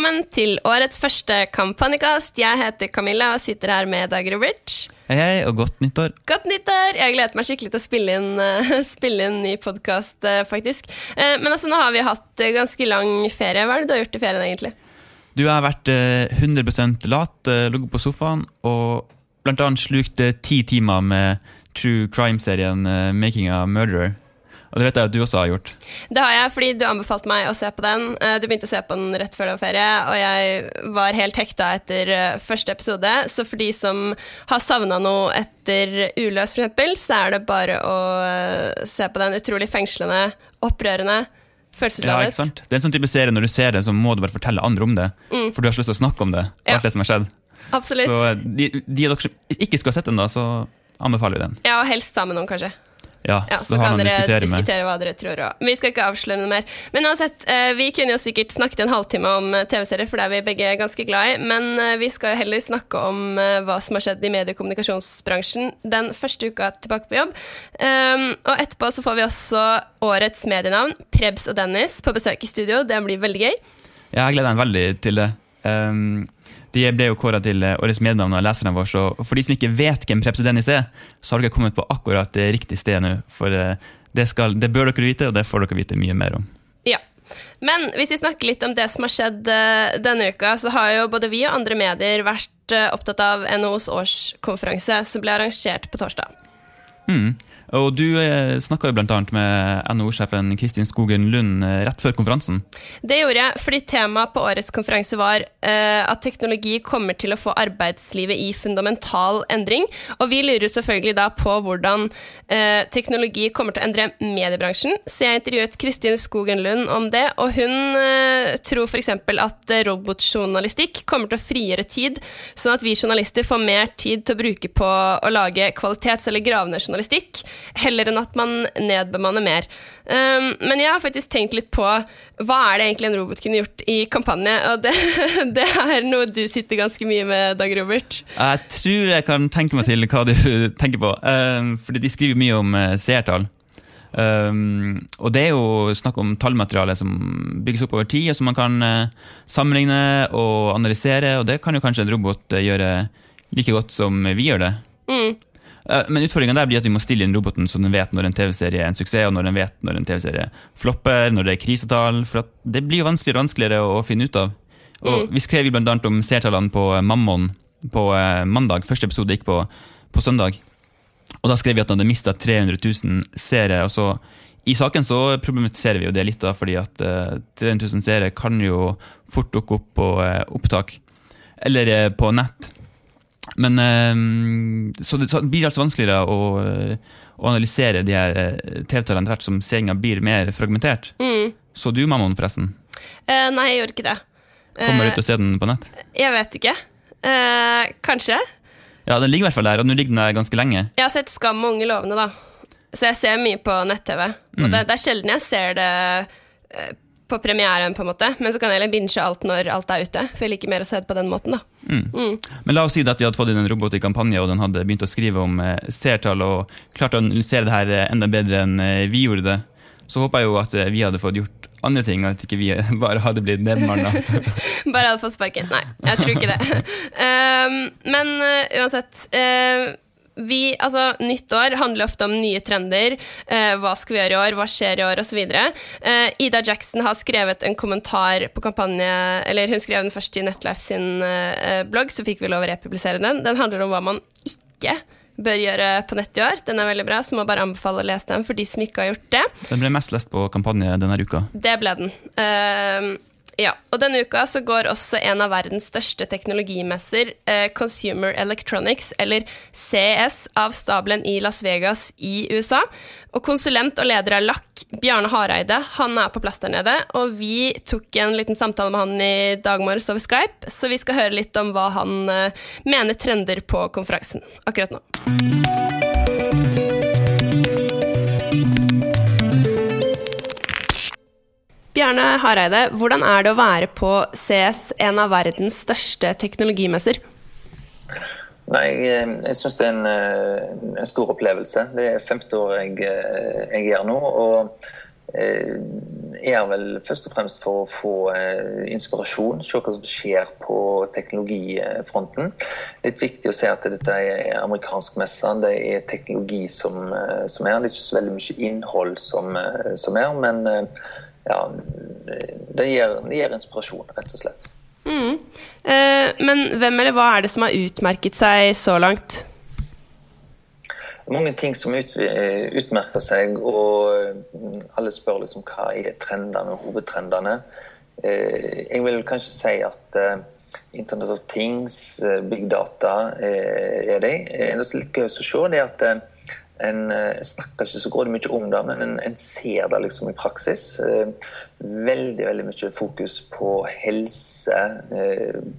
velkommen til årets første kampanjekast. Jeg heter Camilla og sitter her med Dag Robert. Hei, hei, og godt nyttår. Godt nyttår! Jeg gleder meg skikkelig til å spille inn, uh, spille inn ny podkast, uh, faktisk. Uh, men altså, nå har vi hatt ganske lang ferie. Hva er det du har gjort i ferien, egentlig? Du har vært 100% lat, ligget på sofaen og blant annet slukt ti timer med true crime-serien Making a Murderer. Og det vet jeg at du også har gjort. Det har jeg, fordi du anbefalte meg å se på den. Eh, du begynte å se på den rett før det var ferie, og jeg var helt hekta etter eh, første episode. Så for de som har savna noe etter Uløs, f.eks., så er det bare å eh, se på den. Utrolig fengslende, opprørende. Ja, ikke sant? Det er en sånn type serie Når du ser det, så må du bare fortelle andre om det. Mm. For du har så lyst til å snakke om det. Ja. alt det som har skjedd. Absolutt. Så de, de av dere som ikke skal ha sett den, da, så anbefaler vi den. Ja, og helst sammen med noen, kanskje. Ja, ja, så, så kan dere diskutere, diskutere, hva dere tror. Også. Vi skal ikke avsløre noe mer. Men uansett, eh, vi kunne jo sikkert snakket en halvtime om eh, TV-serier, for det er vi begge ganske glad i. Men eh, vi skal jo heller snakke om hva som har skjedd i medie- og kommunikasjonsbransjen den første uka tilbake på jobb. Um, og etterpå så får vi også årets medienavn, Prebz og Dennis, på besøk i studio. Det blir veldig gøy. Ja, jeg gleder meg veldig til det. Um, de ble jo kåra til eh, årets mednavn av leserne våre. Så for de som ikke vet hvem Prepsi Dennis er, så har dere kommet på akkurat det riktige stedet nå. For eh, det, skal, det, bør dere vite, og det får dere vite mye mer om. Ja. Men hvis vi snakker litt om det som har skjedd eh, denne uka, så har jo både vi og andre medier vært opptatt av NHOs årskonferanse, som ble arrangert på torsdag. Mm. Og Du eh, snakka bl.a. med NHO-sjefen Kristin Skogen Lund eh, rett før konferansen. Det gjorde jeg, fordi temaet på årets konferanse var uh, at teknologi kommer til å få arbeidslivet i fundamental endring. Og vi lurer selvfølgelig da på hvordan uh, teknologi kommer til å endre mediebransjen. Så jeg intervjuet Kristin Skogen Lund om det, og hun uh, tror f.eks. at robotjournalistikk kommer til å frigjøre tid, sånn at vi journalister får mer tid til å bruke på å lage kvalitets- eller gravende journalistikk heller enn at man nedbemanner mer. Um, men jeg har faktisk tenkt litt på hva er det egentlig en robot kunne gjort i kampanje, og det, det er noe du sitter ganske mye med, Dag Robert. Jeg tror jeg kan tenke meg til hva du tenker på, um, fordi de skriver mye om uh, seertall. Um, og det er jo snakk om tallmateriale som bygges opp over tid, og som man kan uh, sammenligne og analysere, og det kan jo kanskje en robot uh, gjøre like godt som vi gjør det. Mm. Eh, men utfordringa der blir at vi må stille inn roboten så den vet når en TV-serie er en suksess, og når den vet når en TV-serie flopper, når det er krisetall. For det blir jo vanskeligere og vanskeligere å, finne ut av. Og mm. Vi skrev bl.a. om seertallene på Mammon på eh, mandag. Første episode gikk på, på søndag. Og Da skrev vi at den hadde mista 300 000 seere. og så i saken så problematiserer vi jo det litt, da, fordi at uh, 300 000 seere kan jo fort dukke opp på uh, opptak. Eller uh, på nett. Men ehm, Så det, blir altså vanskeligere å, å analysere de her eh, TV-tallene etter hvert som sendinga blir mer fragmentert. Mm. Så du Mammon, forresten? Eh, nei, jeg gjorde ikke det. Kommer du til å se den på nett? Jeg vet ikke. Eh, kanskje. Ja, Den ligger i hvert fall der, og nå ligger den der ganske lenge. Jeg har sett Skam og Unge lovende, da. Så jeg ser mye på nett-TV. Og mm. det, det, er sjelden jeg ser det på premieren, på en måte. Men så kan jeg heller binge alt når alt er ute. For jeg liker mer å se det på den måten, da. Mm. Mm. Men la oss si at vi hadde fått inn en robot i kampanje, og den hadde begynt å skrive om eh, seertall og klart å analysere det her eh, enda bedre enn eh, vi gjorde det. Så håper jeg jo at vi hadde fått gjort andre ting, at ikke vi bare hadde blitt nedmanna. bare hadde fått sparken. Nei, jeg tror ikke det. um, men uh, uansett. Uh, vi, altså, nyttår handler ofte om nye trender. Eh, hva skal vi gjøre i år, hva skjer i år, osv. Eh, Ida Jackson har skrevet en kommentar på kampanje Eller hun skrev den først i Netlife sin eh, blogg, så fikk vi lov å republisere den. Den handler om hva man ikke bør gjøre på nett i år. Den er veldig bra, så må bare anbefale å lese den for de som ikke har gjort det. Den ble mest lest på kampanje denne uka. Det ble den. Uh, ja, og denne uka så går også en av verdens største teknologimesser, eh, Consumer Electronics, eller CES, av stabelen i Las Vegas i USA. Og konsulent og leder av LAK, Bjarne Hareide, han er på plass der nede. Og vi tok en liten samtale med han i dag morges over Skype, så vi skal høre litt om hva han eh, mener trender på konferansen akkurat nå. Bjarne Hareide, hvordan er det å være på CS, en av verdens største teknologimesser? Nei, Jeg, jeg syns det er en, eh, en, stor opplevelse. Det er femte år jeg, eh, jeg gjør nå. og jeg er vel først og fremst for å få inspirasjon, se hva som skjer på teknologifronten. Litt viktig å se at dette er amerikansk messe, det er teknologi som, som, er. Det er ikke så veldig mye innhold som, som er, men ja, det gir, det gir inspirasjon, rett og slett. Mm. Eh, men hvem eller hva er det som har utmerket seg så langt? mange ting som ut, utmerker seg, og alle spør liksom hva er trendene, hovedtrendene. Eh, jeg vil kanskje si at eh, Internet of Things, eh, big data, er det. Det er litt gøy å se det at en snakker ikke så grådig mye om det, men en, en, ser det liksom i praksis. Veldig veldig mye fokus på helse,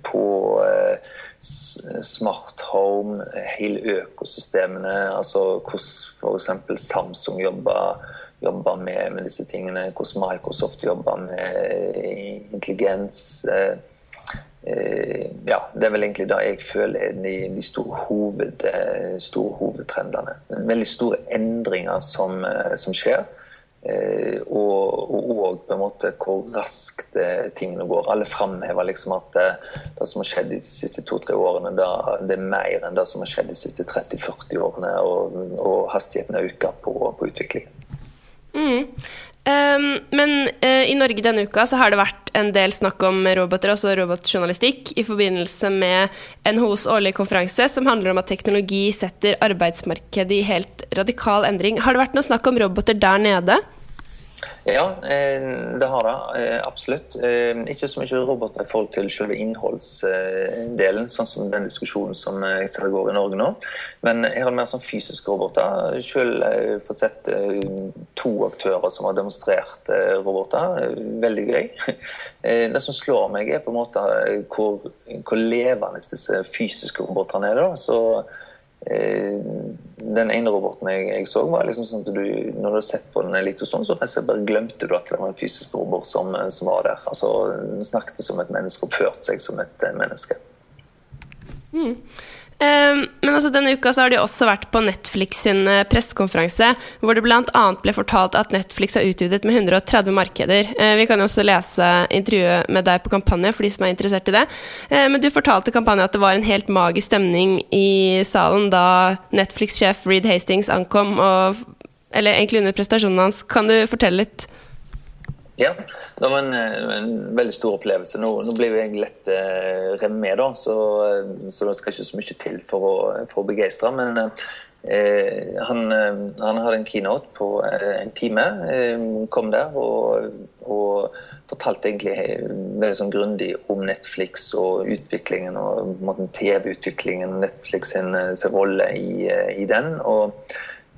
på smart home, hele økosystemene. Altså hvordan f.eks. Samsung jobber, jobber med, med, disse tingene. Hvordan Microsoft jobber med intelligens. Eh, eh, ja, Det er vel egentlig det jeg føler er de, de store, hoved, store, hovedtrendene. Veldig store endringer som, eh, som skjer. Eh, og, og, på en måte hvor raskt eh, tingene går. Alle framhever liksom at det, eh, det, som har skjedd de siste to-tre årene, det, det, er mer enn det som har skjedd de siste 30-40 årene. Og, og hastigheten øker på, på utviklingen. Mm. Um, men uh, i Norge denne uka så har det vært en del snakk om roboter, altså robotjournalistikk, i forbindelse med NHOs årlige konferanse som handler om at teknologi setter arbeidsmarkedet i helt radikal endring. Har det vært noe snakk om roboter der nede? Ja, eh, det har det. Eh, absolutt. Eh, ikke så mye roboter i forhold til selve innholdsdelen, sånn som den diskusjonen som jeg ser går i Norge nå. Men jeg har mer sånn fysiske roboter. Selv har jeg fått sett to aktører som har demonstrert roboter. Veldig gøy. Det som slår meg, er på en måte hvor, hvor levende disse fysiske robotene er. da, så den ene roboten jeg, jeg så, var liksom sånn at du, når du har sett på den en liten stund, så bare glemte du at det var en fysisk robot som, som var der. Altså den snakket som et menneske, oppførte seg som et eh, menneske. Mm. Um, men altså, denne uka så har de også vært på Netflix sin uh, pressekonferanse, hvor det bl.a. ble fortalt at Netflix har utvidet med 130 markeder. Uh, vi kan jo også lese intervjuet med deg på kampanje for de som er interessert i det. Uh, men du fortalte kampanje at det var en helt magisk stemning i salen da Netflix-sjef Reed Hastings ankom, og, eller egentlig under prestasjonen hans. Kan du fortelle litt? Ja, det var en, en, veldig stor opplevelse. Nå, nå blir jeg lett eh, revet med, da, så, så, det skal ikke så mye til for å, for å begeistre. Men eh, han, eh, han, hadde en keynote på eh, en time. Eh, kom der og, og fortalte egentlig veldig sånn grundig om Netflix og utviklingen og TV-utviklingen, Netflix sin, sin rolle i, i den. og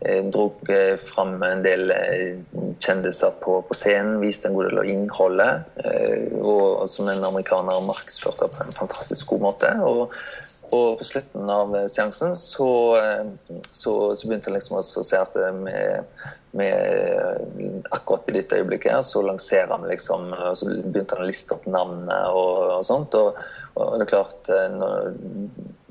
jeg dro eh, fram en del eh, kjendiser på, på, scenen, viste en god del av innholdet. Eh, og som en amerikaner markedsførte på en fantastisk god måte. Og, og på slutten av seansen så, så, så begynte jeg liksom å se at med, med, akkurat i dette øyeblikket så lanserer han liksom Så begynte han å liste opp navnet og, og sånt. Og, og det er klart når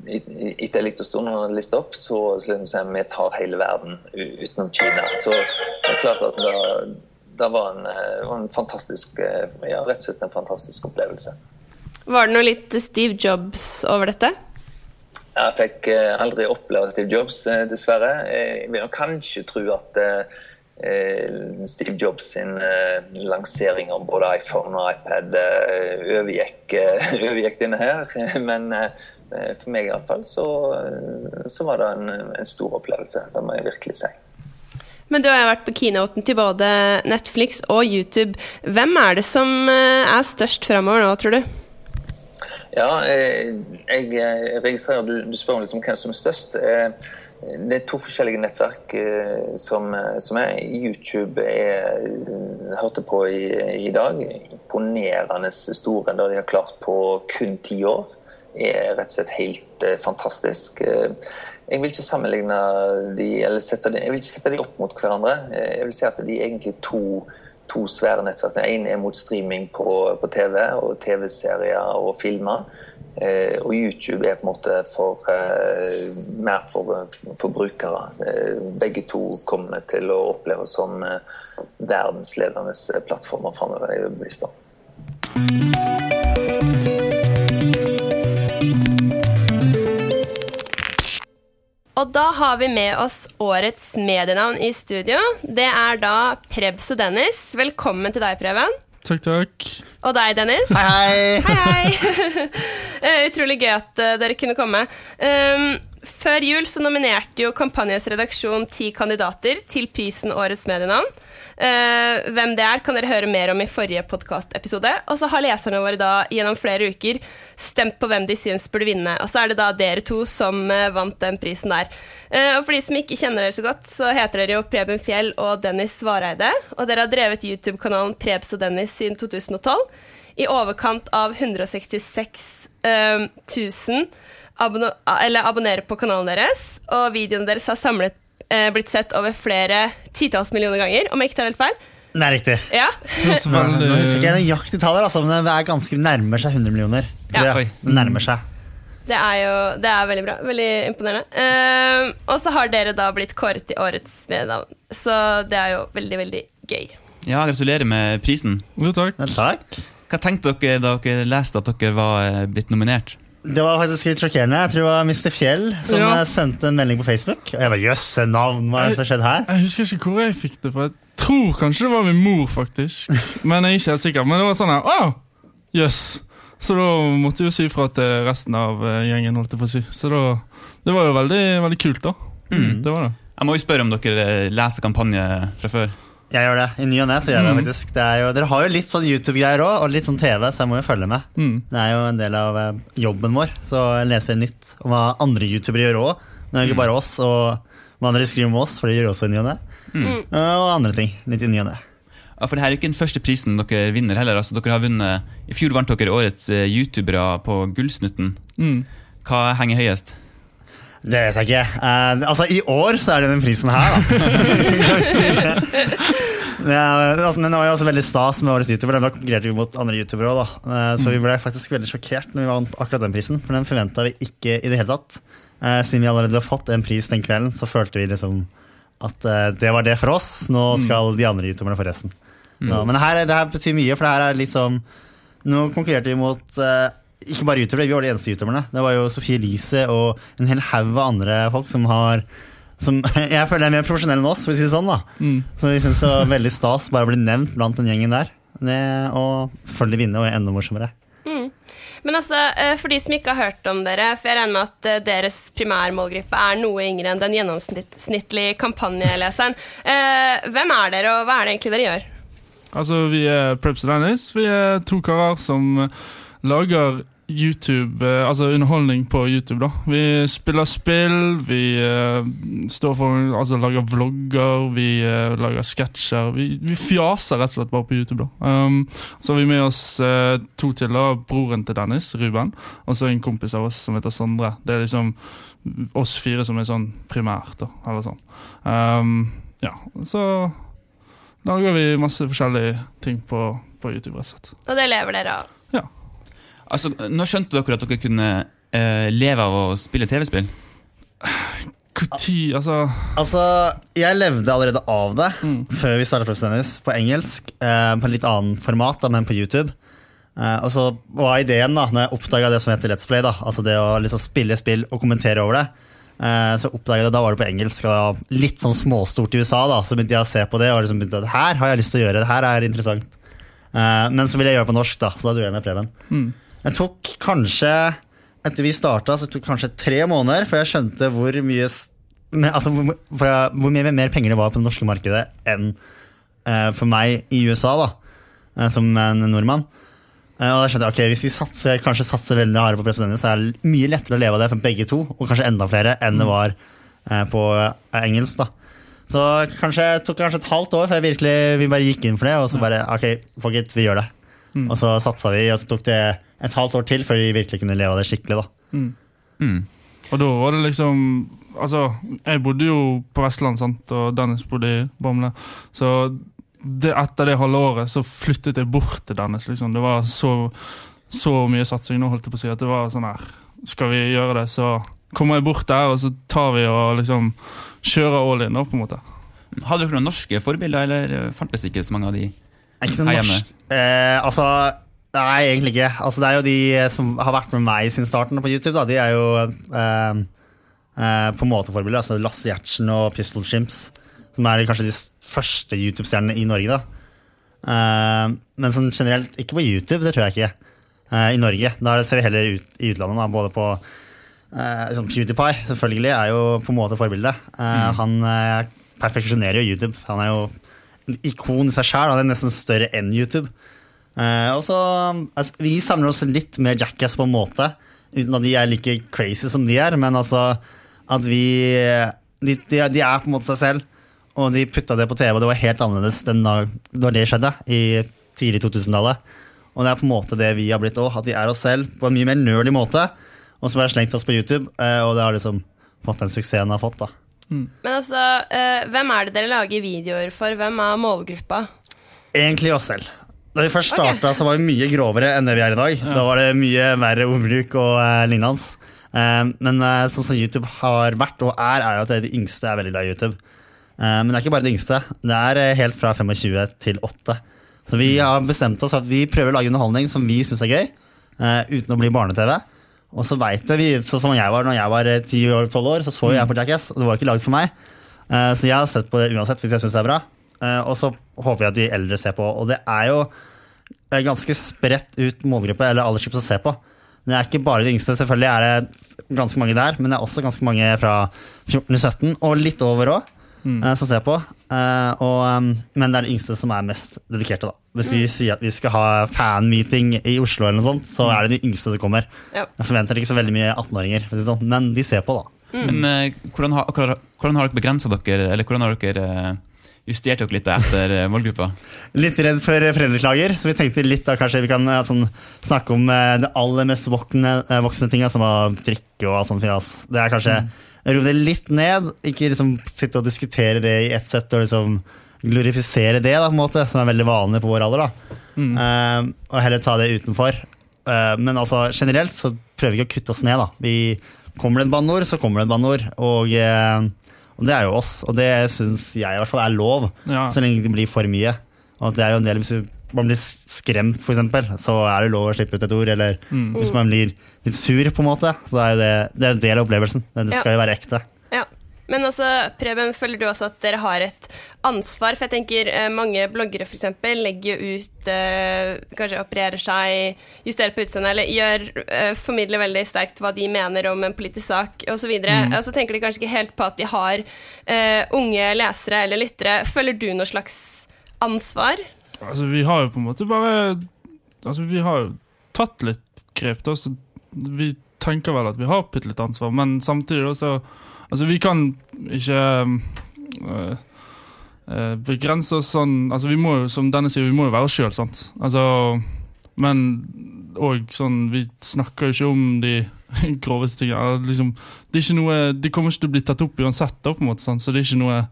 etter en liten stund når han lista opp, så, så liksom, vi tar hele verden utenom Kina. Så det er klart at det, det var, en, eh, en, fantastisk eh, ja, rett og slett en fantastisk opplevelse. Var det noe litt Steve Jobs over dette? Jeg fikk eh, aldri oppleve Steve Jobs, dessverre. Jeg vil kanskje tro at Steve Jobs sin lansering av både iPhone og iPad overgikk, overgikk denne her. Men Eh, for meg iallfall så, så var det en, en, stor opplevelse. Det må jeg virkelig si. Men du har vært på keynoten til både Netflix og YouTube. Hvem er det som eh, er størst fremover nå, tror du? Ja, eh, jeg registrerer du, du spør liksom hvem som er størst. Det er to forskjellige nettverk som, som er. YouTube er, hørte på i, i dag. Imponerende store. Det de har klart på kun ti år er rett og slett helt uh, fantastisk. Uh, jeg vil ikke sammenligne de, eller sette de, jeg vil ikke sette de opp mot hverandre. Uh, jeg vil si at de er egentlig to, to svære nettverk. Ene er mot streaming på, på TV og TV-serier og filmer. Eh, og YouTube er på en måte for, eh, mer for, for brukere. Eh, begge to kommer til å oppleves som eh, verdensledende plattformer framover. Er om. Og da har vi med oss årets medienavn i studio. Det er da Prebz og Dennis. Velkommen til deg, Preben. Takk, takk. Og deg, Dennis. Hei, hei! Hei, hei. Eh, Utrolig gøy at eh, dere kunne komme. Um, før jul så nominerte jo Kampanjes redaksjon ti kandidater til prisen Årets medienavn. Eh, hvem det er, kan dere høre mer om i forrige podkastepisode. Og så har leserne våre da gjennom flere uker stemt på hvem de syns burde vinne. Og så er det da dere to som eh, vant den prisen der. Eh, og for de som ikke kjenner dere så godt, så heter dere jo Preben Fjell og Dennis Vareide. Og dere har drevet YouTube-kanalen Prebz og Dennis siden 2012. I overkant av 166 eh, 000 abonno eller abonnerer på kanalen deres. Og videoene deres har samlet eh, blitt sett over flere titalls millioner ganger, om jeg ikke tar helt feil. Det er riktig. Ja. Nå, nå husker ikke jeg nøyaktig tallet, altså, men det er ganske nærmer seg 100 millioner. Ja. Det nærmer seg. Det er jo det er veldig bra. Veldig imponerende. Eh, og så har dere da blitt kåret til årets medienavn, så det er jo veldig, veldig gøy. Ja, gratulerer med prisen. Jo, takk. Ja, takk. Hva tenkte dere da dere leste at dere var eh, blitt nominert? Det var faktisk litt sjokkerende. Jeg tror det var Mr. Fjell som Ja. eh, sendte en melding på Facebook. Og jeg bare, jøss, navn, hva er det som skjedde her? Jeg husker ikke hvor jeg fikk det fra. Jeg tror kanskje det var min mor, faktisk. Men jeg er ikke helt sikker. Men det var sånn her, å, jøss. Så da måtte jeg jo si fra til resten av eh, gjengen, holdt jeg på å si. Så da, det var jo veldig, veldig kult, da. Det var det. Jeg må jo spørre om dere eh, leser kampanje fra før. Jeg gjør det. I ny og ne så gjør jeg det faktisk. Det er jo, dere har jo litt sånn YouTube-greier òg, og litt sånn TV, så jeg må jo følge med. Mm. Det er jo en del av eh, jobben vår, så jeg leser nytt om hva andre youtubere gjør òg. Det er ikke bare oss, og hva andre skriver om oss, for det gjør også i ny og ne. Mm. Og andre ting. Litt i ny og ne. Ja, for det her er jo ikke den første prisen dere vinner heller. Altså, dere har vunnet, I fjor vant dere årets eh, youtubere på Gullsnutten. Mm. Hva henger høyest? Det vet jeg ikke. Uh, altså, I år så er det den prisen her, da. ja, altså, men det var jo også veldig stas med årets youtuber. Den konkurrerte vi mot andre youtubere òg, da. Eh, så vi ble faktisk veldig sjokkert når vi vant akkurat den prisen. For den forventa vi ikke i det hele tatt. Eh, siden vi allerede har fått en pris den kvelden, så følte vi liksom at eh, det var det for oss. Nå skal de andre youtuberne få resten. Ja, men her, det her betyr mye, for det her er liksom Nå konkurrerte vi mot eh, ikke bare youtubere, vi var de eneste youtuberne. Det var jo Sofie Elise og en hel haug av andre folk som har som jeg føler er mer profesjonell enn oss, for å si det sånn. da Så vi synes det var veldig stas bare å bli nevnt blant den gjengen der. Det, og selvfølgelig vinne, og er enda morsommere. Men altså, eh, for de som ikke har hørt om dere, for jeg regner med at eh, deres primærmålgruppe er noe yngre enn den gjennomsnittlige kampanjeleseren. Eh, hvem er dere, og hva er det egentlig dere gjør? Altså, vi er Preps Dennis. Vi er to karer som lager YouTube, eh, altså underholdning på YouTube. da. Vi spiller spill, vi uh, står for, altså lager vlogger, vi uh, lager sketsjer. Vi, vi fjaser rett og slett bare på YouTube. da. Um, så har vi med oss uh, to til. da, Broren til Dennis, Ruben, og så en kompis av oss som heter Sondre. Det er liksom oss fire som er sånn primært. da, eller sånn. Um, ja, så lager vi masse forskjellige ting på, på YouTube. rett og slett. Og det lever dere av. Altså, Nå skjønte dere at dere kunne eh, leve av å spille TV-spill. Når, altså Altså, Jeg levde allerede av det før vi starta Tennis på engelsk. Eh, på en litt annen format, da, men på YouTube. Eh, og så var ideen, da når jeg oppdaga det som heter Let's Play, da, altså det å liksom spille spill og kommentere over det, eh, så oppdaget jeg det, da var det på engelsk og litt sånn småstort i USA. da, Så begynte jeg å se på det og liksom begynte at her har jeg lyst til å gjøre, det her er interessant. Eh, men så ville jeg gjøre det på norsk, da, så da dro jeg med Preben. Jeg tok kanskje etter vi starta, så tok det kanskje tre måneder før jeg skjønte hvor mye altså, hvor, jeg- hvor mye mer penger det var på det norske markedet enn uh, for meg i USA, da, uh, som en nordmann. Uh, og da skjønte jeg, ok, Hvis vi satser, kanskje satser veldig harde på presidenten, så er det mye lettere å leve av det for begge to, og kanskje enda flere enn det var eh, på engelsk. da. Så kanskje det tok kanskje et halvt år før jeg virkelig, vi bare gikk inn for det. Og så bare ok, fuck it, vi gjør det. Og så satsa vi, og så tok det et halvt år til før vi virkelig kunne leve av det skikkelig. da. Mm. Og da var det liksom Altså, jeg bodde jo på Vestland, sant, og Dennis bodde i Bamble. Så det, etter det halve året så flyttet jeg bort til Dennis. liksom. Det var så så mye satsing nå, holdt jeg på å si. At det var sånn her Skal vi gjøre det, så kommer jeg bort der, og så tar vi og liksom kjører all in, da, på en måte. Hadde dere noen norske forbilder, eller fantes ikke så mange av de? Er ikke noe norsk eh, Altså, nei, egentlig ikke. Altså, det er jo de som har vært med meg siden starten på YouTube. Da. De er jo eh, eh, på en måte forbilder. Altså Lasse Gjertsen og Pistol Chimps, som er kanskje de første YouTube-stjernene i Norge. da. Eh, men sånn generelt, ikke på YouTube, det tror jeg ikke. Eh, I Norge. Da ser vi heller ut i utlandet, da, både på eh, sånn PewDiePie, selvfølgelig, er jo på en måte forbilde. Eh, Han eh, perfeksjonerer jo YouTube. Han er jo ikon i seg sjøl. Det er nesten større enn YouTube. Eh, og så, altså, Vi samler oss litt med Jackass på en måte, uten at de er like crazy som de er. Men altså at vi De, de, de er på en måte seg selv, og de putta det på TV, og det var helt annerledes den dag da det skjedde, i tidlig 2000-tallet. Og det er på en måte det vi har blitt òg, at vi er oss selv på en mye mer nerdy måte. Og har vi slengt oss på YouTube, eh, og det har liksom fått den suksessen har fått. da. Men altså, eh, hvem er det dere lager videoer for? Hvem er målgruppa? Egentlig oss selv. Da vi først starta, okay. så var vi mye grovere enn det vi er i dag. Da var det mye verre ordbruk og uh, lignende. Uh, men uh, sånn som YouTube har vært og er, er jo at de yngste er veldig glad i YouTube. Uh, men det er ikke bare de yngste. Det er eh, helt fra 25 til 8. Så vi har bestemt oss for at vi prøver å lage underholdning som vi syns er gøy, eh, uten å bli barne-TV. Og så vet vi, sånn som jeg var når jeg var eh, 10-12 år, så så jo jeg på Jackass, og det var ikke laget for meg. Eh, Så jeg har sett på det uansett hvis jeg syns det er bra. Eh, Og så håper jeg at de eldre ser på. Og det er jo ganske spredt ut målgruppe eller aldersgruppe som ser på. Det er ikke bare de yngste, selvfølgelig er det ganske mange der, men det er også ganske mange fra 14-17, og litt over òg, som ser på. Eh, og, um, men det er de yngste som er mest dedikerte, da. Hvis vi sier at vi skal ha fan-meeting i Oslo, eller noe sånt, så er det de yngste som kommer. Ja. Jeg forventer ikke så veldig mye 18-åringer, for å si det sånn, men de ser på, da. Men eh, hvordan, har, hvordan, hvordan har dere begrensa dere, eller hvordan har dere eh, justert dere litt etter eh, målgruppa? Litt redd for foreldreklager, så vi tenkte litt da kanskje vi kan eh, sånn, snakke om eh, det aller mest voksne, eh, voksne tinga, som å drikke og sånn fjas. Det er kanskje ro det litt ned, ikke liksom sitte og diskutere det i ett sett og liksom glorifisere det, da, på en måte, som er veldig vanlig på vår alder. da. Eh, og heller ta det utenfor. Uh, men altså, generelt så prøver vi ikke å kutte oss ned. da. Vi Kommer det et banneord, så kommer det et banneord. Og, uh, og det er jo oss, og det syns jeg i hvert fall er lov. Ja. Så lenge det blir for mye. Og det er jo en del Hvis du- man blir skremt, eksempel, så er det lov å slippe ut et ord. Eller hvis man blir litt sur, på en måte, så er det, det er en del av opplevelsen. Det det skal jo være ekte. Ja. Men altså, Preben, føler du også at dere har et ansvar? For jeg tenker eh, mange bloggere eksempel, legger jo ut eh, Kanskje opererer seg, justerer på utseendet, eller gjør, eh, formidler veldig sterkt hva de mener om en politisk sak osv. Mm. Og så tenker de kanskje ikke helt på at de har eh, unge lesere eller lyttere. Føler du noe slags ansvar? Altså, vi har jo på en måte bare Altså, vi har jo tatt litt grep, da, så vi tenker vel at vi har bitte litt ansvar, men samtidig da, så Altså, vi kan ikke øh, øh, begrense oss sånn Altså, vi må jo, som denne sier, vi må jo være oss sjøl, sant. Altså Men og sånn Vi snakker jo ikke om de groveste tingene. Liksom, det er ikke noe De kommer ikke til å bli tatt opp uansett, da, på en måte, sant? så det er ikke noe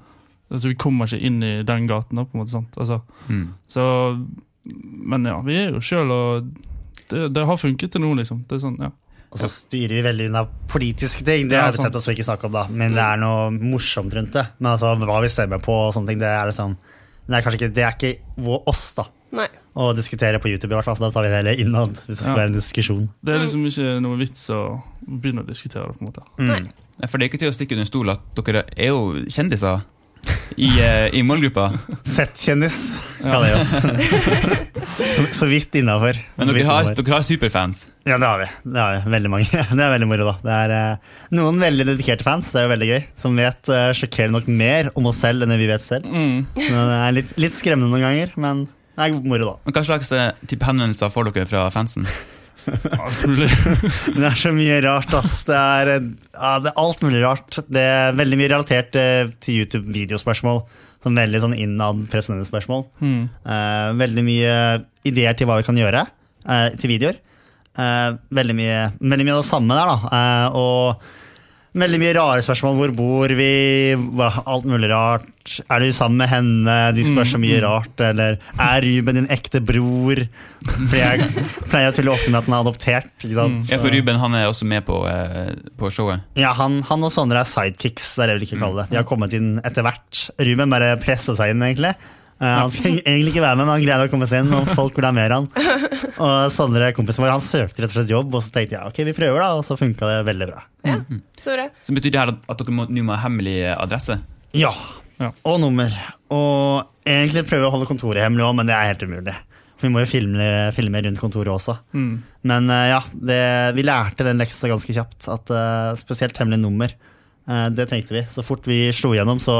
Altså, vi kommer ikke inn i den gaten, da, på en måte, sant. Altså, Mm. så Men ja, vi er jo sjøl, og det, det har funket til nå, liksom. Det er sånn, ja. Og så styrer vi veldig unna politiske ting. Det har vi bestemt oss for ikke snakke om, da. Men det er noe morsomt rundt det. Men altså, hva vi stemmer på og sånne ting, det er liksom Det er kanskje ikke, det er ikke vår, oss, da. Nei. Å diskutere på YouTube, i hvert fall. Da tar vi det heller innad, hvis det skal Ja. være en diskusjon. Det er liksom ikke noe vits å begynne å diskutere det, på en måte. Nei, For det er ikke til å stikke under en stol at dere er jo kjendiser i, eh, i målgruppa. Z-kjendis, kaller vi oss. så, så vidt innafor. Men dere har, dere har superfans. Ja, det har vi. Det har vi. Veldig mange. Det er veldig moro, da. Det er uh, noen veldig dedikerte fans, det er jo veldig gøy, som vet uh, sjokkerende nok mer om oss selv enn det vi vet selv. Mm. Men det er litt, litt skremmende noen ganger, men det er moro, da. Men Hva slags uh, type henvendelser får dere fra fansen? Det er så mye rart, ass. Det er, ja, det er alt mulig rart. Det er veldig mye relatert eh, til YouTube-videospørsmål. Sånn veldig sånn innad profesjonelle spørsmål. Mm. Uh, veldig mye ideer til hva vi kan gjøre uh, til videoer. Uh, veldig, mye, veldig mye av det samme der, da. Og Veldig mye rare spørsmål. Hvor bor vi? Alt mulig rart. Er du sammen med henne? De spør så mye rart. Eller er Ruben din ekte bror? For jeg pleier å tulle ofte med at han er adoptert. Sant? Ja, for Ruben han er også med på, eh, på showet. Ja, han, han og Sondre er sidekicks. Det er det jeg vil ikke kalle det. De har kommet inn etter hvert. Ruben bare pressa seg inn, egentlig. Eh, han skulle egentlig ikke være med, men han greide å komme seg inn. Og folk ville ha mer han. Og Sondre, kompisen vår, han søkte rett og slett jobb, og så tenkte jeg ok, vi prøver, da. Og så funka det veldig bra. Ja, så bra. Så betyr det her at, dere må, nå må ha hemmelig adresse? Ja. Ja. Og nummer. Og egentlig prøver vi å holde kontoret hemmelig òg, men det er helt umulig. For vi må jo filme, filme rundt kontoret også. Mm. Men eh, ja, det, vi lærte den leksa ganske kjapt. At eh, Spesielt hemmelig nummer. Eh, det trengte vi. Så fort vi slo gjennom, så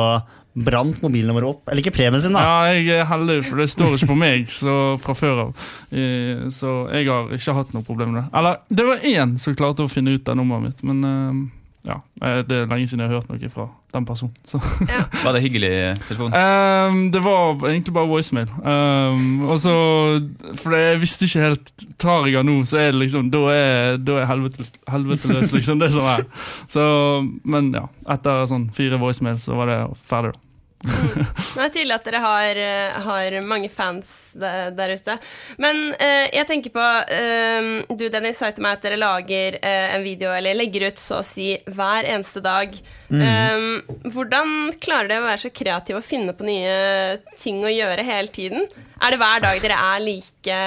brant mobilnummeret opp. Eller ikke premien sin, da. Ja, jeg er heldig, for det står ikke på meg fra før av. Så jeg har ikke hatt noe problem med det. Eller, det var én som klarte å finne ut av nummeret mitt, men eh, ja, eh, det er lenge siden jeg har hørt noe fra den personen. Så. Var det hyggelig telefon? Um, det var egentlig bare voicemail. Um, og så, For jeg visste ikke helt Tar jeg av nå, så er det liksom Da er, da er helvete, helvete løs, liksom. Det som er. Så, men ja, etter sånn fire voicemail så var det ferdig, da. Det er tydelig at dere har, eh, har mange fans der, der ute. Men eh, jeg tenker på eh, Du, Dennis, sa til meg at dere lager eh, en video, eller legger ut så å si hver eneste dag. Eh, hvordan klarer dere å være så kreative og finne på nye ting å gjøre hele tiden? Er det hver dag dere er like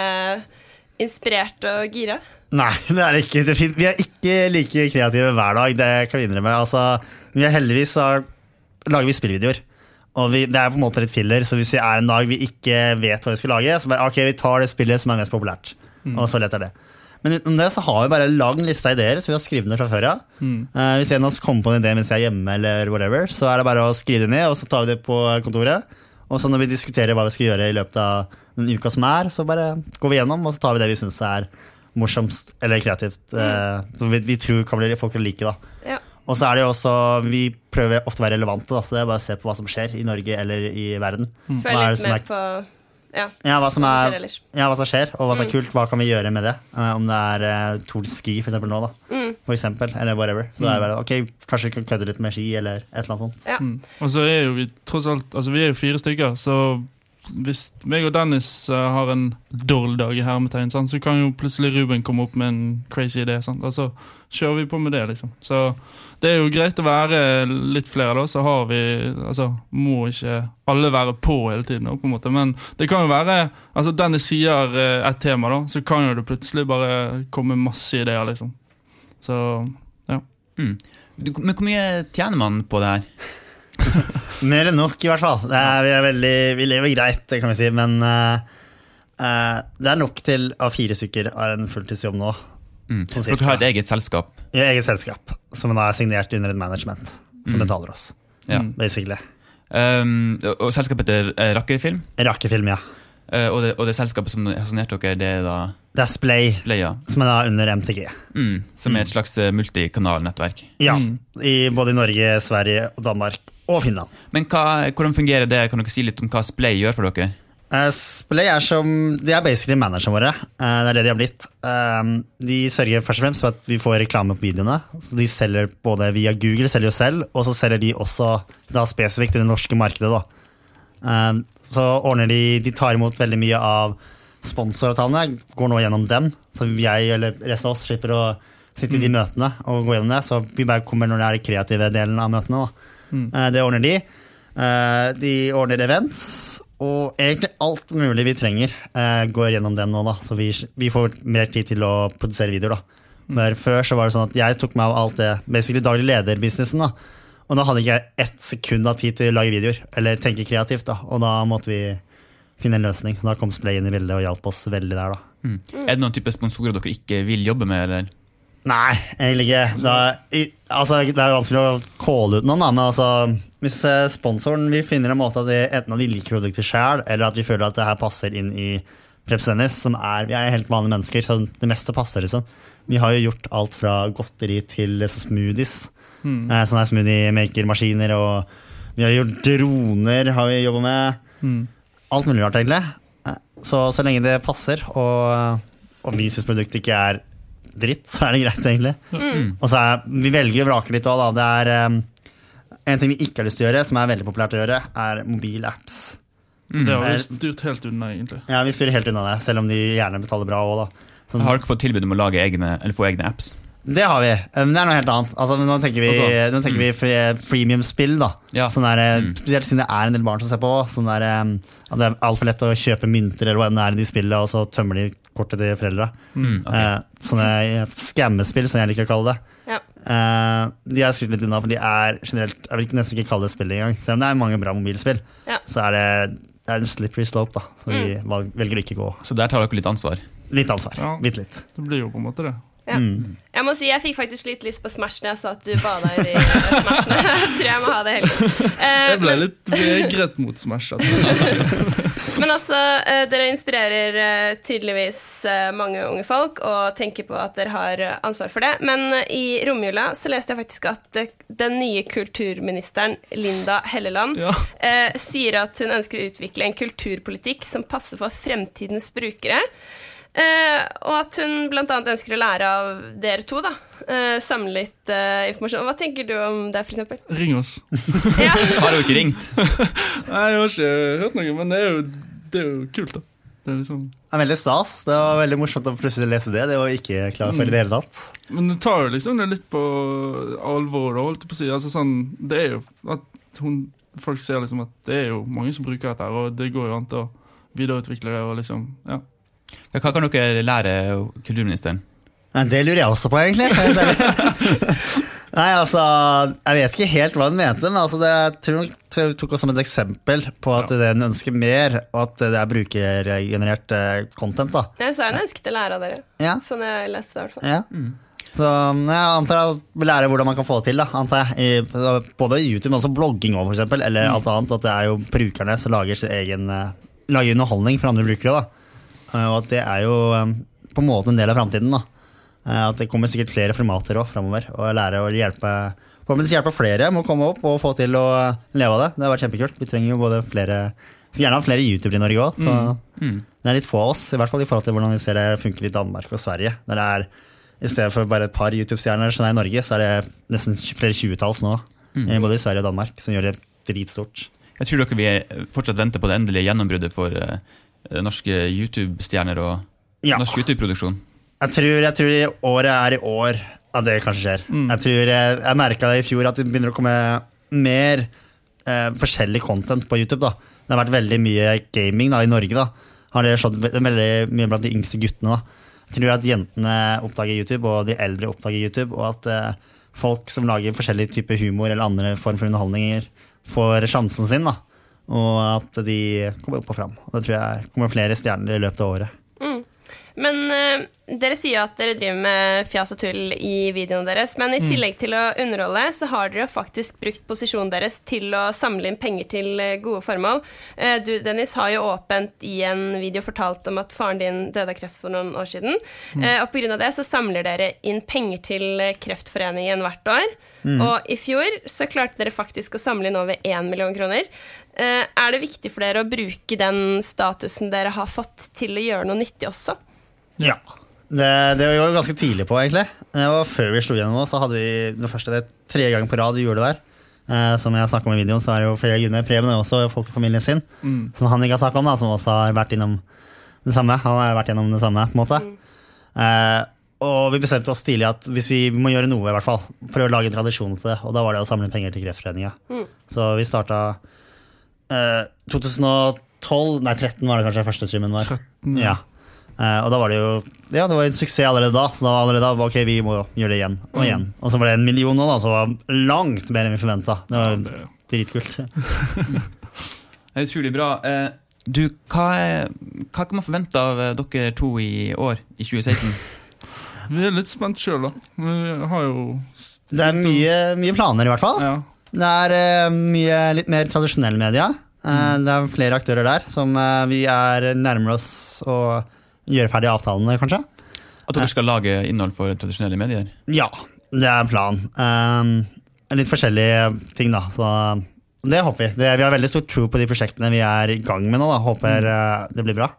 inspirert og gira? Nei, det er det ikke. Det fin- vi er ikke like kreative hver dag. Det kan vi innrømme. Altså, vi er heldigvis så lager vi spillvideoer. Og vi, det er på en måte litt filler, så hvis vi er en dag vi ikke vet hva vi skal lage, så bare, ok, vi tar det spillet som er mest populært. Og så lett er det. Men utenom det så har vi bare en lang liste av ideer, så vi har skrevet ned fra før av. uh, hvis en av oss kommer på en idé mens jeg er hjemme, eller whatever, så er det bare å skrive det ned, og så tar vi det på kontoret. Og så når vi diskuterer hva vi skal gjøre i løpet av den uka som er, så bare går vi gjennom, og så tar vi det vi syns er morsomst eller kreativt. Uh, som vi, vi tror kan bli folk vil like. da. Ja. Og så er det jo også, Vi prøver ofte å være relevante, da, så det er bare å se på hva som skjer i Norge eller i verden. Følg er det litt som med på ja, Ja, hva som er skjer ja, hva som skjer, og hva som er kult. Hva kan vi gjøre med det? Eh, om det er uh, Tour de Ski for eksempel, nå, da. Mm. For eksempel, eller whatever. Så det er bare, ok, Kanskje vi kan kødde litt med ski, eller et eller annet sånt. Ja. Mm. Og så er jo vi tross alt Altså vi er jo fire stykker, så hvis meg og Dennis eh, har en dårlig dag, i hermetegn, sant, så kan jo plutselig Ruben komme opp med en crazy idé. Sant? Og så kjører vi på med det, liksom. Så det er jo greit å være litt flere, da. Så har vi Altså, må ikke alle være på hele tiden, på en måte. Men det kan jo være Altså, Dennis sier eh, et tema, da, så kan jo det plutselig bare komme masse ideer, liksom. Så Mm. Du, men hvor mye tjener man på det her? Mer enn nok, i hvert fall. Det er, vi, er veldig, vi lever greit, kan vi si, men eh, eh, det er nok til av fire stykker har en fulltidsjobb nå. Mm. Sånn For dere har et eget selskap. I eget selskap, som da er signert under et management som Mm. betaler oss. Ja. Mm. basically. Um, og selskapet heter Rakkerfilm? Rakkerfilm. Ja. Uh, og, det, og det selskapet som har signert dere, det er da Det er Splay, Leia. som er da under MTG. Mm, som er et slags eh, multikanalnettverk. Ja, Mm. i både i Norge, Sverige, og Danmark og Finland. Men hva, hvordan fungerer det? Kan dere si litt om hva Splay gjør for dere? Uh, Splay er som De er basically managerne våre. Uh, det er det de har blitt. Uh, de sørger først og fremst for at vi får reklame på videoene. Så De selger både via Google, selger jo selv, og så selger de også da spesifikt i det norske markedet. så ordner de De tar imot veldig mye av sponsoravtalene. Går nå gjennom dem, så jeg eller resten av oss slipper å sitte i de møtene og gå gjennom det. Så vi bare kommer når det er den kreative delen av møtene. da. Eh, Det ordner de. Eh, De ordner events, og egentlig alt mulig vi trenger, eh, går gjennom dem nå. da Så vi, vi får mer tid til å produsere videoer. da Der Før så var det sånn at jeg tok meg av alt det basically daglig leder-businessen. da Og da hadde ikke jeg ett sekund av tid til å lage videoer, eller tenke kreativt. da Og da måtte vi finne en løsning. Da kom Splay inn i bildet og hjalp oss veldig der. da Mm. Er det noen type sponsorer dere ikke vil jobbe med? eller? Nei, egentlig ikke. Det er, altså, det er vanskelig å calle ut noen, da, men altså, hvis eh, sponsoren Vi finner en måte at de, enten at de liker produktet sjøl, eller at vi føler at det her passer inn i Preps Dennis som er Vi er helt vanlige mennesker, så det meste passer, liksom. Vi har jo gjort alt fra godteri til smoothies. Mm. Sånne smoothie-maker-maskiner, og vi har gjort droner, har vi jobba med. Mm. Alt mulig rart, egentlig. Eh, Så, så lenge det passer, og, og vi syns produktet ikke er dritt, så er det greit, egentlig. Og så er, Vi velger å vrake litt òg, da. Det er um, En ting vi ikke har lyst til å gjøre, som er veldig populært å gjøre, er mobilapps. Det har vi styrt helt unna, egentlig. Ja, Vi styrer helt unna det, selv om de gjerne betaler bra òg, da. Sånn- Har dere fått tilbud om å lage egne, eller få egne apps? Det har vi. Eh, Men det er noe helt annet. Altså, nå tenker vi, okay. nå tenker vi fre- freemium-spill. da Ja. sånn der, eh, Mm. Spesielt siden det er en del barn som ser på. Sånn der, eh, at det er altfor lett å kjøpe mynter eller hva enn det er i de spillene, og så tømmer de kortet til foreldra. Mm, okay. Eh, sånne skammespill, som jeg liker å kalle det. Ja. Eh, de har jeg skrytt litt unna, for de er generelt Jeg vil nesten ikke kalle det spill engang. Selv om det er mange bra mobilspill, Ja. så er det, det er en slippery slope, da. Så vi Mm. valg- velger å ikke gå. Så der tar dere litt ansvar. Litt ansvar. Ja. Bitte litt. Det blir jo på en måte det. Ja. Mm. Jeg må si, jeg fikk faktisk litt lyst på Smash når jeg sa at du bada i Smash. Jeg tror jeg må ha det hele tiden. Eh, Jeg ble men- litt vegret mot Smash. Men altså, uh, dere inspirerer uh, tydeligvis eh, mange unge folk og tenker på at dere har ansvar for det. Men i romjula så leste jeg faktisk at den nye kulturministeren Linda Helleland Ja. sier at hun ønsker å utvikle en kulturpolitikk som passer for fremtidens brukere. Eh, og at hun bl.a. ønsker å lære av dere to. da eh, Samle litt eh, informasjon. Hva tenker du om det, f.eks.? Ring oss. Ja. Har du ikke ringt? Nei, jeg har ikke hørt noe, men det er jo, det er jo kult, da. Det er liksom Det er veldig stas. Det var veldig morsomt å plutselig lese det. Det var ikke klar for det hele tatt. Men du tar jo liksom det litt på alvor, holdt jeg på å si. Altså sånn, det er jo at hun, folk ser liksom at det er jo mange som bruker dette, og det går jo an til å videreutvikle det og liksom Ja. Hva hva kan dere lære kulturministeren? Det lurer jeg også på, egentlig. Nei, altså, Jeg vet ikke helt hva hun mente, men altså, det, jeg tror hun tok oss som et eksempel på at det hun ønsker mer, og at det er brukergenerert eh, content. da. Jeg sa hun ønsket å lære av dere. Ja, Sånn jeg leste det, i hvert fall. ja. Så jeg antar jeg vi lærer hvordan man kan få det til. da, antar jeg. I, både YouTube, men også blogging også, for eksempel, eller alt annet. At det er jo brukerne som lager sin egen eh, lager underholdning for andre brukere. da. Eh, Og at det er jo eh, på en måte en del av framtiden. Eh, At det kommer sikkert flere formater òg framover. Og lære å hjelpe Forhåpentligvis hjelpe flere med å komme opp og få til å leve av det. Det har vært kjempekult. Vi trenger jo både flere Skulle gjerne ha flere youtubere i Norge òg. Så Mm. det er litt få av oss, i hvert fall i forhold til hvordan vi ser det funker i Danmark og Sverige. Der det er i stedet for bare et par YouTube-stjerner som er i Norge, så er det nesten flere tjuetalls nå. Mm. Både i Sverige og Danmark, som gjør det dritstort. Jeg tror dere vi fortsatt venter på det endelige gjennombruddet for norske YouTube-stjerner og Ja. norsk YouTube-produksjon. Jeg tror, jeg tror året er i år at det kanskje skjer. Jeg tror jeg, jeg merka det i fjor at det begynner å komme mer eh, forskjellig content på YouTube. da. Det har vært veldig mye gaming da, i Norge. da. Har det skjedd veldig mye blant de yngste guttene. da. Jeg tror at jentene oppdager YouTube, og de eldre oppdager YouTube. Og at eh, folk som lager forskjellig type humor eller andre form for underholdninger, får sjansen sin. da. Og at de kommer opp og fram. Og det tror jeg kommer flere stjerner i løpet av året. Men uh, dere sier at dere driver med fjas og tull i videoene deres, men i tillegg til å underholde, så har dere jo faktisk brukt posisjonen deres til å samle inn penger til eh, gode formål. Uh, du, Dennis, har jo åpent i en video fortalt om at faren din døde av kreft for noen år siden. Eh, og pga. det så samler dere inn penger til Kreftforeningen hvert år. Og i fjor så klarte dere faktisk å samle inn over 1 million kroner. Eh, er det viktig for dere å bruke den statusen dere har fått, til å gjøre noe nyttig også? Ja. Det, det var jo ganske tidlig på, egentlig. Det var Før vi slo gjennom, nå, så hadde vi det første det tre ganger på rad vi gjorde det der. Uh, som jeg snakket om i videoen, så er det jo flere grunner. Preben er også folk i familien sin, som han ikke har snakket om, da, som også har vært innom det samme. Han har vært gjennom det samme, på en måte. Eh, og vi bestemte oss tidlig at hvis vi, vi må gjøre noe, i hvert fall, prøve å lage en tradisjon til det. Og da var det å samle inn penger til Kreftforeninga. Så vi starta eh, 2012, nei 13 var det kanskje første streamen var. 13, Ja. Eh, og da var det jo Ja, det var en suksess allerede da. Så da var allerede da var ok, vi må gjøre det igjen og igjen. Og så var det en million nå, da, som var langt mer enn vi forventa. Det var det- dritkult. Det er utrolig bra. Eh, Du, hva, er, hva kan man forvente av eh, dere to i år, i 2016? Vi er litt spent sjøl, da. Vi har jo Det er mye, mye planer, i hvert fall. Ja. Det er eh, mye litt mer tradisjonell media. Eh, Det er flere aktører der som eh, vi er nærmer oss å gjøre ferdig avtalene, kanskje. At dere skal lage innhold for tradisjonelle medier? Ja, det er planen. Um, litt forskjellige ting, da. Så det håper vi. Det, vi har veldig stor tro på de prosjektene vi er i gang med nå. Da. Håper eh, det blir bra.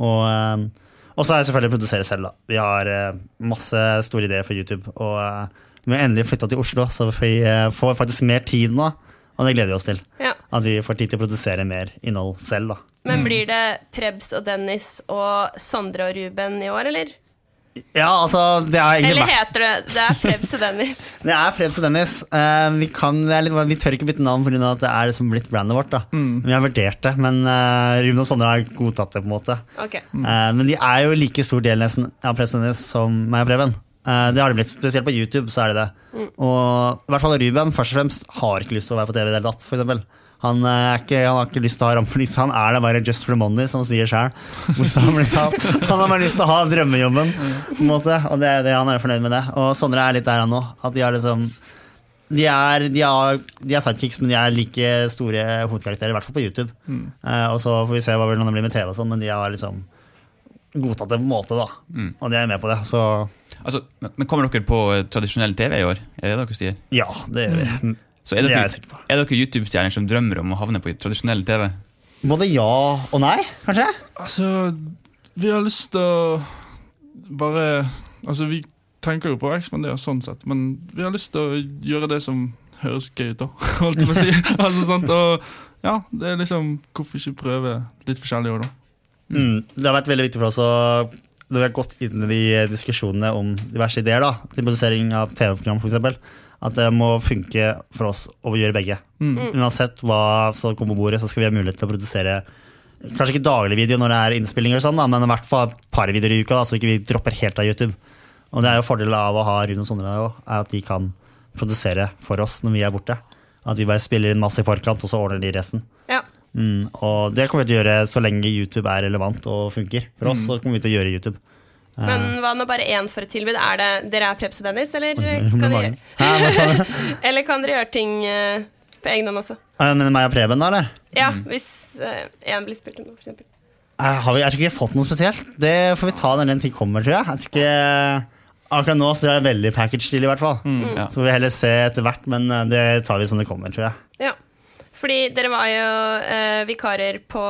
Og, um, Og så er det selvfølgelig å produsere selv. da. Vi har eh, masse store ideer for YouTube. Og eh, vi endelig flytta til Oslo, så vi eh, får faktisk mer tid nå. Og det gleder vi oss til. Ja. At vi får tid til å produsere mer innhold selv. da. Men blir det Prebz og Dennis og Sondre og Ruben i år, eller? Ja, altså, det er egentlig Eller heter det Det er Prebz og Dennis? Det er Frebs og Dennis. Uh, vi, kan, er litt, vi tør ikke bytte navn pga. at det er liksom blitt brandet vårt. da. Vi har vurdert det, men uh, Ruben og Sondre har godtatt det. på en måte. Ok. uh, men de er jo like stor del nesten av Prebz og Dennis som meg og Preben. Uh, det har det blitt, Spesielt på YouTube. så er det det. Og i hvert fall Ruben først og fremst har ikke lyst til å være på TV i det hele tatt. For eksempel. Han, eh, ikke, han har ikke lyst til å ha rampelys, han er der bare just for the money, som han sier sjøl. Han har bare lyst til å ha drømmejobben, og det, det, han er fornøyd med det. Og Sondre er litt der, han òg. At de har liksom de er, de, er, de er sidekicks, men de er like store hovedkarakterer, i hvert fall på YouTube. Eh, og så får vi se hva det blir med TV, og sånn, men de har liksom godtatt det på en måte, da. Og de er med på det. Så Altså, men kommer dere på eh, tradisjonell TV i år? Er det dere sier? ja, det gjør vi. Så er Det er dere, sikker på. er dere YouTube-stjerner som drømmer om å havne på tradisjonell TV? Både ja og nei, kanskje? Altså, vi har lyst til å bare Altså, vi tenker jo på å ekspandere sånn sett, men vi har lyst til å gjøre det som høres gøy ut, da. Holdt jeg på å si. altså, sant? Og ja, det er liksom Hvorfor ikke prøve litt forskjellig òg, da? Mm, det har vært veldig viktig for oss å når vi har gått inn i diskusjonene om diverse ideer, da, til produsering av TV-program f.eks., at det må funke for oss å gjøre begge. Uansett hva som kommer på bordet, så skal vi ha mulighet til å produsere Kanskje ikke daglig video når det er innspillinger, og sånn, da, men i hvert fall et par videoer i uka, da, så ikke vi dropper helt av YouTube. Og det er jo Fordelen av å ha Rune og Sondre òg, er at de kan produsere for oss når vi er borte. At vi bare spiller inn masse i forkant, og så ordner de resten. Ja. Mm, og det kommer vi til å gjøre så lenge YouTube er relevant og funker. For oss så kommer vi til å gjøre YouTube. Men hva nå bare én for et tilbud? Er det, dere er Prebz og Dennis, eller kan, dere, eller kan dere gjøre ting eh, på egen hånd også? Eh, Men meg og Preben, da, eller? Ja, hvis én blir spilt om noe, eksempel. Eh, Har vi, jeg tror ikke vi har fått noe spesielt. Det får vi ta når den tid kommer, tror jeg. jeg tror ikke, akkurat nå så er jeg veldig package-stil, i hvert fall. Ja. Så får vi heller se etter hvert, men eh, det tar vi som det kommer, tror jeg. Ja. Fordi dere var jo eh, vikarer på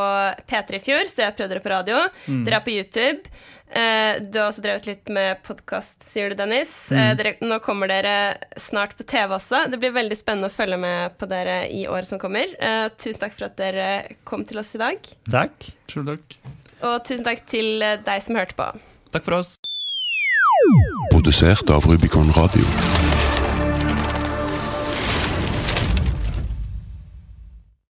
P3 i fjor, så jeg prøvde dere på radio. Dere er på YouTube. Eh, du har også drevet litt med podkast, sier du, Dennis. Eh, dere, nå kommer dere snart på TV også. Det blir veldig spennende å følge med på dere i året som kommer. Eh, tusen takk for at dere kom til oss i dag. Takk. Tusen takk. Og tusen takk til deg som hørte på. Takk for oss. Produsert av Rubicon Radio.